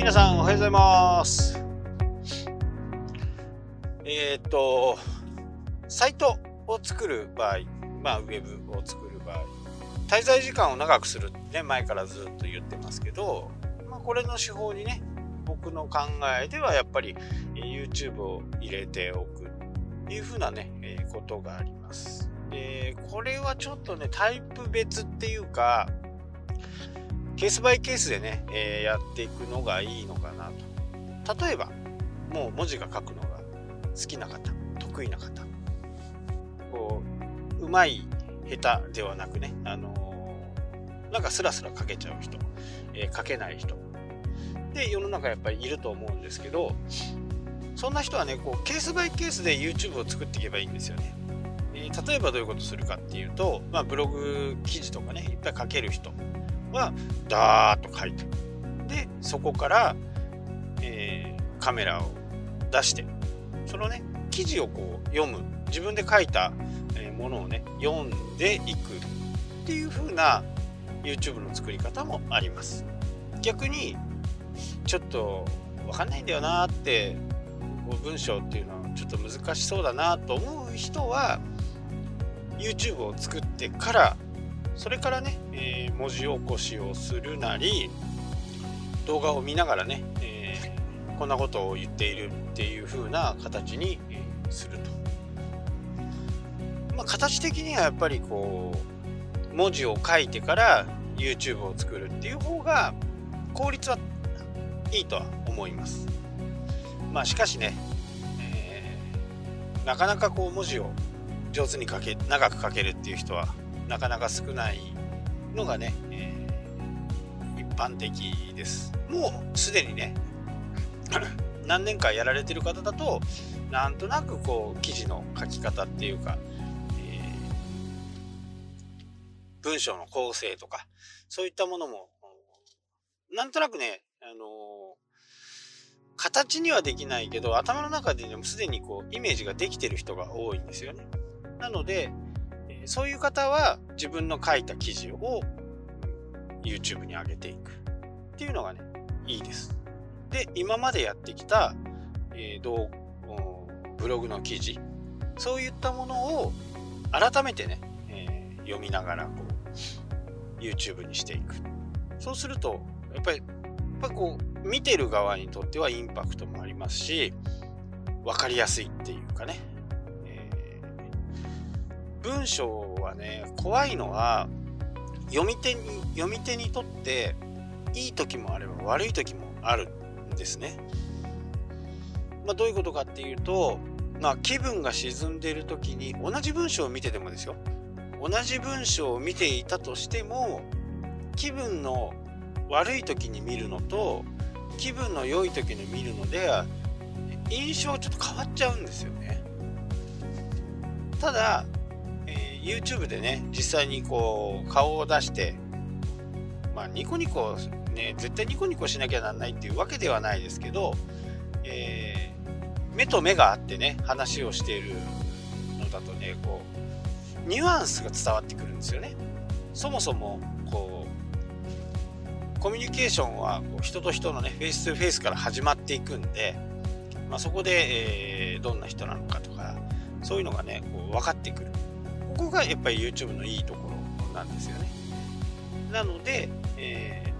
皆さんおはようございます。えっ、とサイトを作る場合まあウェブを作る場合滞在時間を長くするってね前からずっと言ってますけど、まあ、これの手法にね僕の考えではやっぱり YouTube を入れておくっていう風なね、えー、ことがあります。でこれはちょっとねタイプ別っていうかケースバイケースでね、えー、やっていくのがいいのかなと。例えば、もう文字が書くのが好きな方、得意な方、こう、うまい、下手ではなくね、あのー、なんかスラスラ書けちゃう人、えー、書けない人。で、世の中やっぱりいると思うんですけど、そんな人はね、こう、ケースバイケースで YouTube を作っていけばいいんですよね。例えばどういうことするかっていうと、まあ、ブログ記事とかね、いっぱい書ける人。はダーッと書いて。でそこから、えー、カメラを出してそのね記事をこう読む。自分で書いたものをね読んでいくっていう風な YouTube の作り方もあります。逆にちょっと分かんないんだよなって文章っていうのはちょっと難しそうだなと思う人は YouTube を作ってからそれからね、えー、文字起こしをするなり動画を見ながらね、えー、こんなことを言っているっていう風な形に、すると。まあ、形的にはやっぱりこう文字を書いてから YouTube を作るっていう方が効率はいいとは思います。まあしかしね、えー、なかなかこう文字を上手に書け長く書けるっていう人はなかなか少ないのがね、えー、一般的です。もうすでにね、何年かやられてる方だと、なんとなくこう、記事の書き方っていうか、えー、文章の構成とか、そういったものも、なんとなくね、あのー、形にはできないけど、頭の中でね、もすでにこう、イメージができてる人が多いんですよね。なので、そういう方は自分の書いた記事を YouTube に上げていくっていうのがね、いいです。で、今までやってきた、えー、動ブログの記事、そういったものを改めてね、えー、読みながらこう YouTube にしていく。そうすると、やっぱり、やっぱこう、見てる側にとってはインパクトもありますし、分かりやすいっていうかね、文章はね怖いのは読み手に読み手にとっていい時もあれば悪い時もあるんですね。まあ、どういうことかっていうと、まあ、気分が沈んでいる時に同じ文章を見ててもですよ同じ文章を見ていたとしても気分の悪い時に見るのと気分の良い時に見るので印象ちょっと変わっちゃうんですよね。ただ YouTube でね実際にこう顔を出してまあニコニコね絶対ニコニコしなきゃなんないっていうわけではないですけど、えー、目と目があってね話をしているのだとねこうニュアンスが伝わってくるんですよね。そもそもこうコミュニケーションはこう人と人のねフェイス2フェイスから始まっていくんで、まあ、そこで、えー、どんな人なのかとかそういうのがねこう分かってくる。ここがやっぱり YouTube のいいところなんですよね。なので、え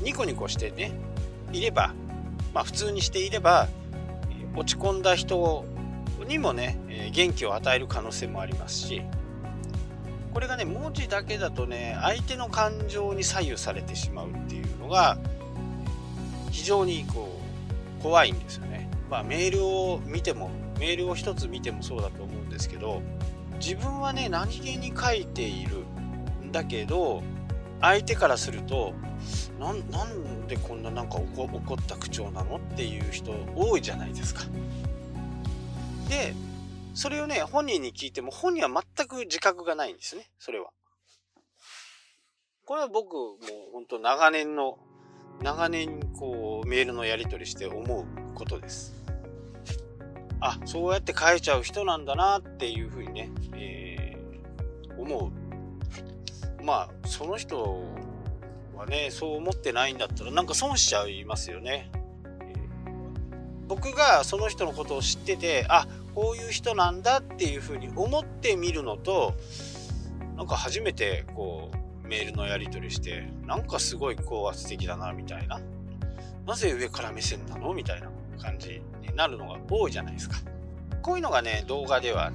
ー、ニコニコしてね、いれば、まあ普通にしていれば、落ち込んだ人にもね、元気を与える可能性もありますし、これがね、文字だけだとね、相手の感情に左右されてしまうっていうのが、非常にこう、怖いんですよね。まあメールを見ても、メールを一つ見てもそうだと思うんですけど、自分はね何気に書いているんだけど相手からするとなんでこんななんか怒った口調なのっていう人多いじゃないですか。でそれをね本人に聞いても本人は全く自覚がないんですねそれは。これは僕もう本当長年の長年こうメールのやり取りして思うことです。あそうやって変えちゃう人なんだなっていうふうにね、思うまあその人はねそう思ってないんだったらなんか損しちゃいますよね。僕がその人のことを知っててあこういう人なんだっていうふうに思ってみるのとなんか初めてこうメールのやり取りしてなんかすごい高圧的だなみたいな。なぜ上から目線なの？みたいな感じになるのが多いじゃないですか。こういうのがね動画では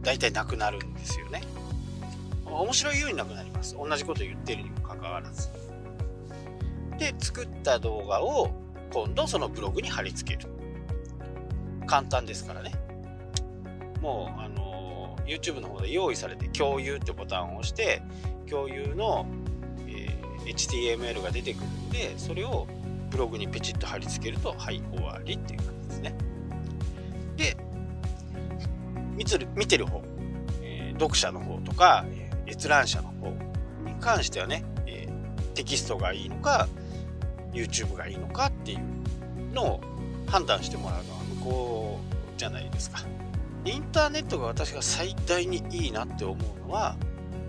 大体なくなるんですよね。面白いようになくなります。同じこと言ってるにもかかわらず。で作った動画を今度そのブログに貼り付ける。簡単ですからね。もうあの YouTube の方で用意されて共有ってボタンを押して共有の、えー、HTML が出てくるんでそれをブログにペチッと貼り付けるとはい終わりっていう感じですね。で見てる方、えー、読者の方とか、え、閲覧者の方に関してはね、えー、テキストがいいのか YouTube がいいのかっていうのを判断してもらうのは向こうじゃないですか。インターネットが私が最大にいいなって思うのは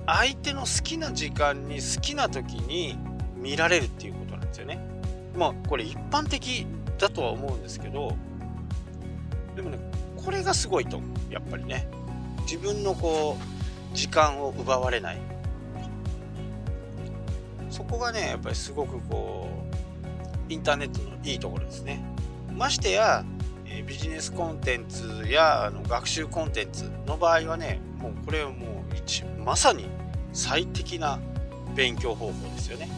相手の好きな時間に好きな時に見られるっていうことなんですよね。まあこれ一般的だとは思うんですけどでもねこれがすごいと思うやっぱりね自分のこう時間を奪われない。そこがねやっぱりすごくこうインターネットのいいところですね。ましてやビジネスコンテンツやあの学習コンテンツの場合はねもうこれはもう一まさに最適な勉強方法ですよね。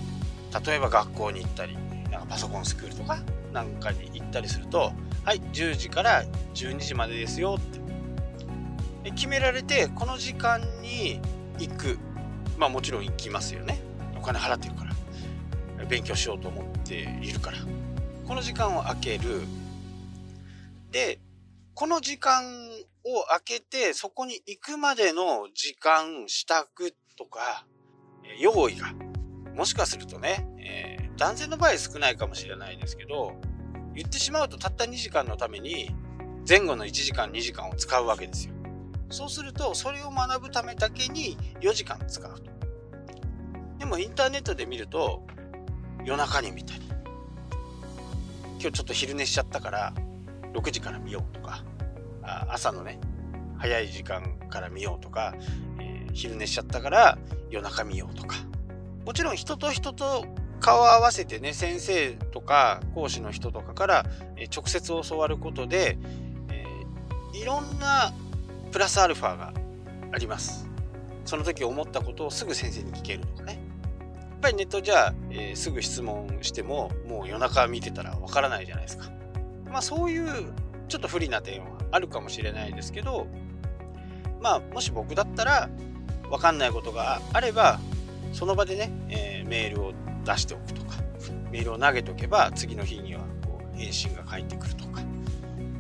例えば学校に行ったりなんかパソコンスクールとかなんかに行ったりするとはい10時から12時までですよって決められてこの時間に行く。まあもちろん行きますよね。お金払ってるから。勉強しようと思っているから。この時間を空ける。で、この時間を空けて、そこに行くまでの時間、支度とか、用意が、もしかするとね、えー、男性の場合少ないかもしれないですけど、言ってしまうとたった2時間のために、前後の1時間、2時間を使うわけですよ。そうすると、それを学ぶためだけに4時間使うと。でもインターネットで見ると、夜中に見たり、今日ちょっと昼寝しちゃったから、6時から見ようとか。朝のね早い時間から見ようとか、えー、昼寝しちゃったから夜中見ようとか。もちろん人と人と顔を合わせてね先生とか講師の人とかから、直接教わることで、えー、いろんなプラスアルファがあります。その時思ったことをすぐ先生に聞けるとかね。やっぱりネットじゃ、えー、すぐ質問してももう夜中見てたらわからないじゃないですか。まあそういうちょっと不利な点はあるかもしれないですけどまあもし僕だったら分かんないことがあればその場でね、えー、メールを出しておくとかメールを投げとけば次の日にはこう返信が返ってくるとか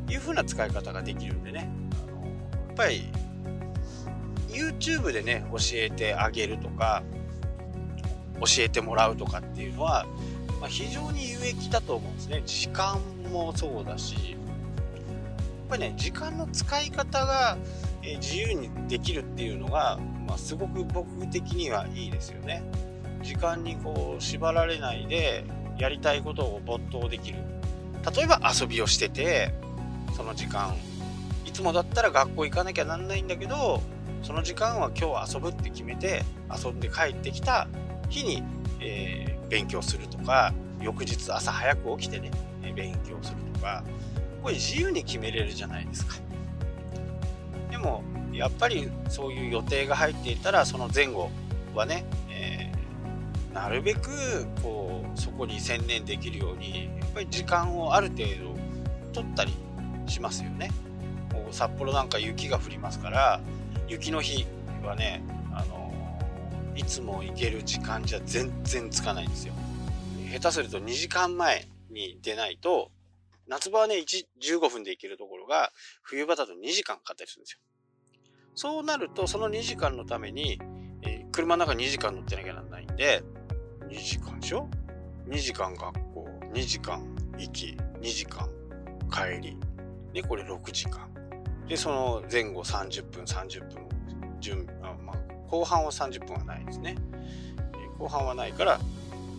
いう風な使い方ができるんでね。ぱり YouTube でね教えてあげるとか教えてもらうとかっていうのは、まあ、非常に有益だと思うんですね。時間もそうだしやっぱりね時間の使い方が自由にできるっていうのが、まあ、すごく僕的にはいいですよね。時間にこう縛られないでやりたいことを没頭できる。例えば遊びをしててその時間いつもだったら学校行かなきゃなんないんだけどその時間は今日遊ぶって決めて遊んで帰ってきた日に、えー、勉強するとか翌日朝早く起きてね勉強するとかこれ自由に決めれるじゃないですか。でもやっぱりそういう予定が入っていたらその前後はね、えー、なるべくこうそこに専念できるようにやっぱり時間をある程度取ったりしますよね。札幌なんか雪が降りますから雪の日はねあのいつも行ける時間じゃ全然つかないんですよ下手すると2時間前に出ないと、夏場はね、1、15分で行けるところが、冬場だと2時間かかったりするんですよ。そうなると、その2時間のために、えー、車の中2時間乗ってなきゃならないんで、2時間でしょ ?2 時間学校、2時間行き、2時間帰り。で、これ6時間。で、その前後30分、30分、準あまあ、後半は30分はないですね。後半はないから、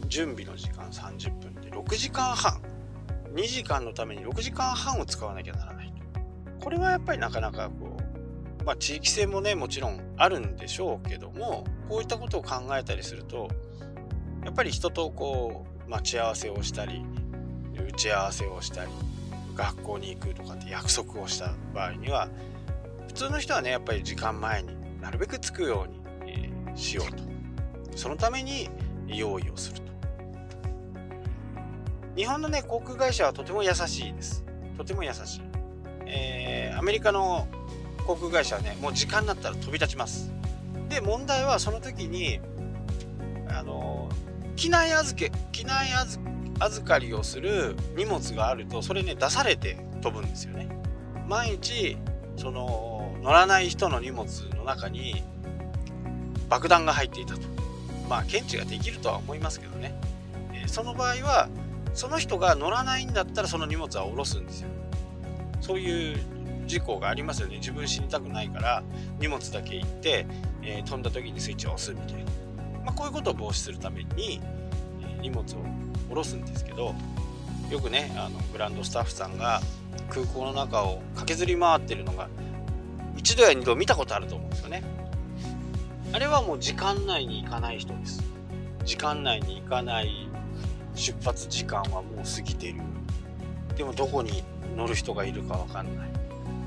準備の時間30分で6時間半2時間のために6時間半を使わなきゃならないこれはやっぱりなかなかこう、まあ、地域性もねもちろんあるんでしょうけどもこういったことを考えたりするとやっぱり人とこう待ち合わせをしたり打ち合わせをしたり学校に行くとかって約束をした場合には普通の人はねやっぱり時間前になるべく着くように、えー、しようと。そのために用意をすると。日本のね航空会社はとても優しいです。とても優しい、えー、アメリカの航空会社はねもう時間になったら飛び立ちます。で問題はその時にあの機内預け機内預け預かりをする荷物があるとそれね出されて飛ぶんですよね。毎日その乗らない人の荷物の中に爆弾が入っていたと。まあ検知ができるとは思いますけどね、え、その場合はその人が乗らないんだったらその荷物は下ろすんですよ。そういう事故がありますよね。自分死にたくないから荷物だけ行って、えー、飛んだ時にスイッチを押すみたいな、まあ、こういうことを防止するために、荷物を下ろすんですけどよくねあのグランドスタッフさんが空港の中を駆けずり回ってるのが一度や二度見たことあると思うんですよね。あれはもう時間内に行かない人です。時間内に行かない出発時間はもう過ぎてる。でもどこに乗る人がいるか分かんない。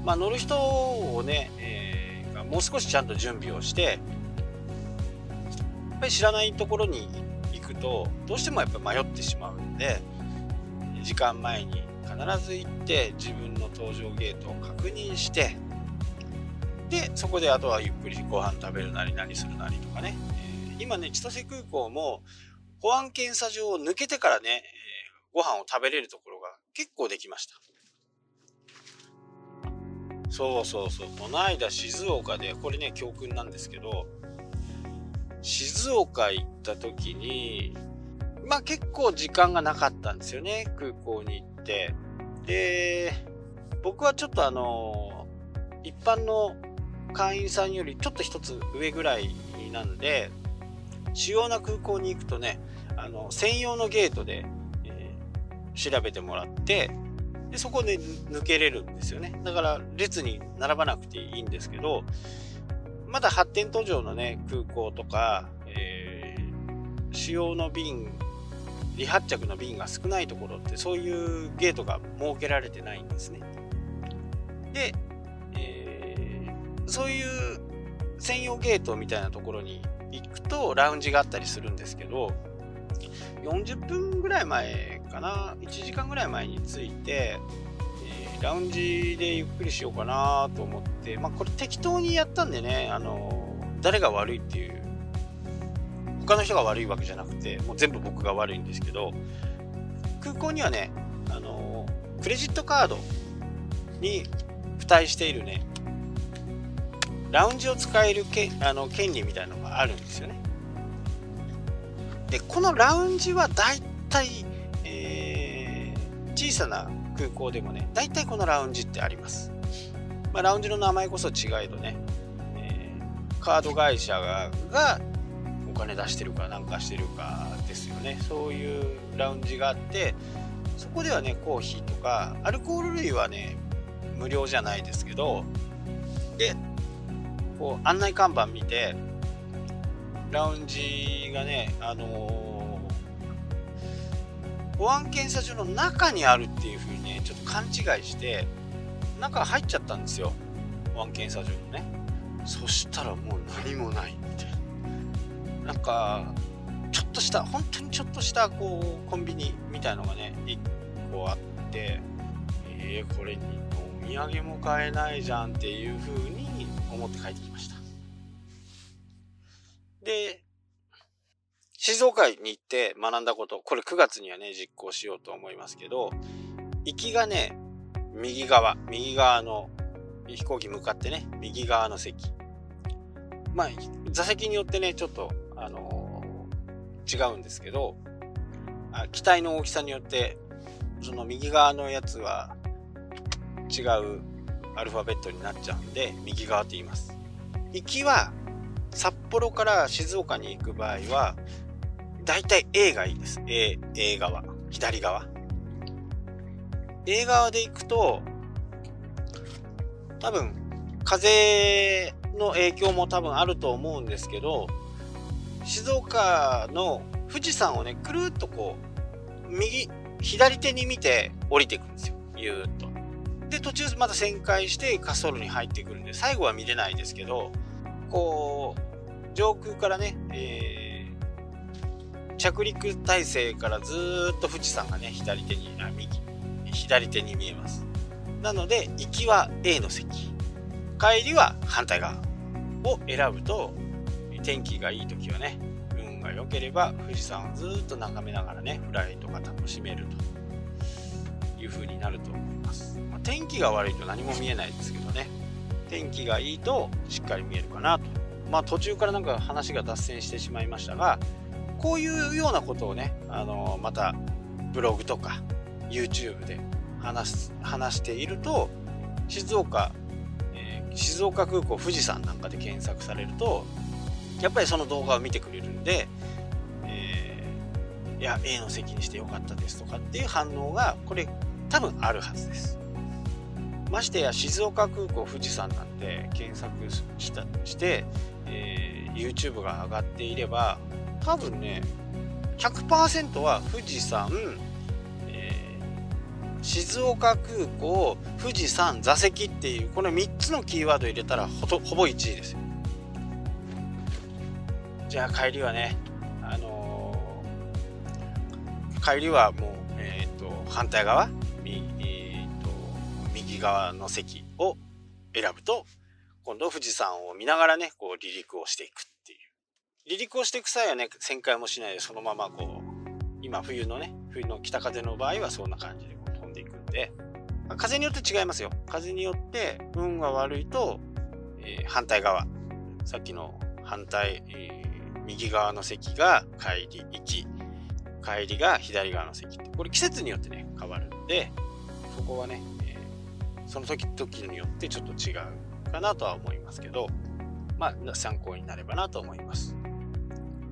まあ乗る人をね、えー、もう少しちゃんと準備をしてやっぱり知らないところに行とどうしてもやっぱ迷ってしまうんで時間前に必ず行って自分の搭乗ゲートを確認してでそこであとはゆっくりご飯食べるなり何するなりとかね、えー、今ね千歳空港も保安検査場を抜けてからね、えー、ご飯を食べれるところが結構できました。そうそうそう。この間静岡でこれね教訓なんですけど静岡行った時にまあ結構時間がなかったんですよね空港に行って。で僕はちょっとあの一般の会員さんよりちょっと一つ上ぐらいなんで主要な空港に行くとねあの専用のゲートで、えー、調べてもらってでそこで抜けれるんですよね。だから列に並ばなくていいんですけどまだ発展途上のね空港とか、えー、主要の便離発着の便が少ないところってそういうゲートが設けられてないんですね。で、えー、そういう専用ゲートみたいなところに行くとラウンジがあったりするんですけど40分ぐらい前かな？1時間ぐらい前に着いて、ラウンジでゆっくりしようかなと思ってまあこれ適当にやったんでねあの誰が悪いっていう他の人が悪いわけじゃなくてもう全部僕が悪いんですけど空港にはねあのクレジットカードに付帯しているねラウンジを使えるけあの権利みたいなのがあるんですよね。でこのラウンジはだいたい、えー、小さな空港でもねだいたいこのラウンジってあります、まあ、ラウンジの名前こそ違えどね、えー、カード会社ががお金出してるかなんかしてるかですよね。そういうラウンジがあってそこではねコーヒーとかアルコール類はね無料じゃないですけどでこう案内看板見てラウンジがね、あのー、保安検査所の中にあるっていう風にね、ちょっと勘違いして、中入っちゃったんですよ。保安検査所のね。そしたらもう何もないみたいな。なんか、ちょっとした、本当にちょっとしたこうコンビニみたいのがね、1個あって、えー、これにお土産も買えないじゃんっていう風に思って帰ってきました。で、静岡に行って学んだこと、これ9月にはね、実行しようと思いますけど、行きがね、右側、右側の飛行機向かってね、右側の席。まあ、座席によってね、ちょっと、あのー、違うんですけど、あ機体の大きさによって、その右側のやつは違うアルファベットになっちゃうんで、右側って言います。行きは札幌から静岡に行く場合は、だいたい A がいいです。A、A 側。左側。映画で行くと、多分、風の影響も多分あると思うんですけど、静岡の富士山をね、くるっとこう、右、左手に見て降りていくんですよ。ゆーっと。で、途中また旋回して滑走路に入ってくるんで、最後は見れないですけど、こう、上空からね、えー、着陸体制からずっと富士山がね、左手に、あ、右、左手に見えます。なので、行きは A の席、帰りは反対側を選ぶと、天気がいい時はね、運が良ければ富士山をずっと眺めながらね、フライトが楽しめるという風になると思います。まあ、天気が悪いと何も見えないですけどね、天気がいいとしっかり見えるかなと。まあ途中からなんか話が脱線してしまいましたが、こういうようなことをね、あのまたブログとか YouTube で話す話していると静岡、えー、静岡空港富士山なんかで検索されるとやっぱりその動画を見てくれるんで、えー、いや A の席にしてよかったですとかっていう反応がこれ多分あるはずです。ましてや静岡空港富士山なんて検索したして、えー、YouTube が上がっていれば多分ね100%は富士山静岡空港、富士山、座席っていう、この3つのキーワード入れたらほとほぼ1位ですよ。じゃあ帰りはね、あのー、帰りはもう、えっ、ー、と、反対側、えーと、右側の席を選ぶと、今度富士山を見ながらね、こう離陸をしていく。離陸をしていく際はね、旋回もしないでそのままこう、今冬のね、冬の北風の場合はそんな感じでこう飛んでいくんで、風によって違いますよ。風によって運が悪いと、えー、反対側。さっきの反対、えー、右側の席が帰り行き、帰りが左側の席って。これ季節によってね、変わるんで、そこはね、えー、その時々によってちょっと違うかなとは思いますけど、まあ、参考になればなと思います。